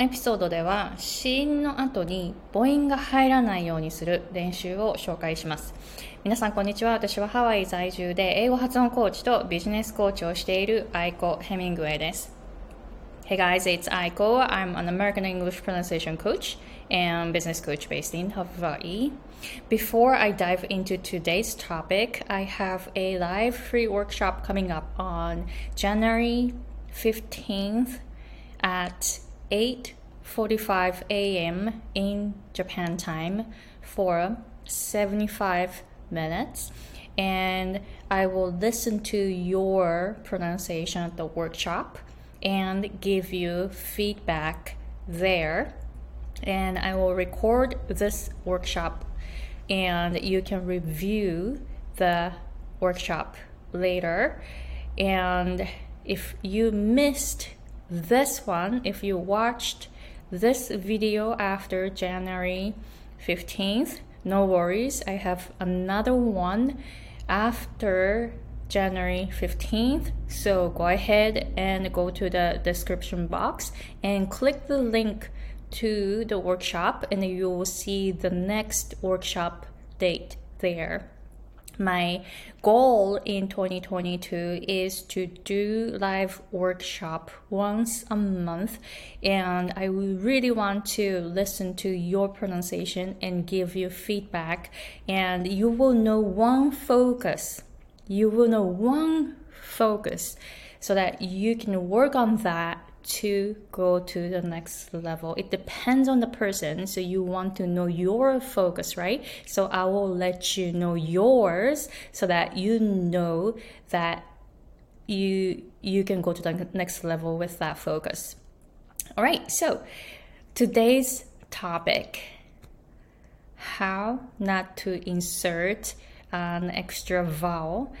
エピソードでは子音の後に母音が入らないようにする練習を紹介します皆さんこんにちは私はハワイ在住で英語発音コーチとビジネスコーチをしているアイコ・ヘミングウェイです Hey guys, it's Aiko. I'm an American English pronunciation coach and business coach based in Hawaii. Before I dive into today's topic, I have a live free workshop coming up on January 15th at 8:45 a.m. in Japan time for 75 minutes and I will listen to your pronunciation at the workshop and give you feedback there. And I will record this workshop and you can review the workshop later. And if you missed this one, if you watched this video after January 15th, no worries. I have another one after January 15th. So go ahead and go to the description box and click the link to the workshop, and you will see the next workshop date there. My goal in 2022 is to do live workshop once a month and I really want to listen to your pronunciation and give you feedback. And you will know one focus. You will know one focus so that you can work on that to go to the next level. It depends on the person. So you want to know your focus, right? So I will let you know yours so that you know that you you can go to the next level with that focus. All right. So today's topic how not to insert an extra vowel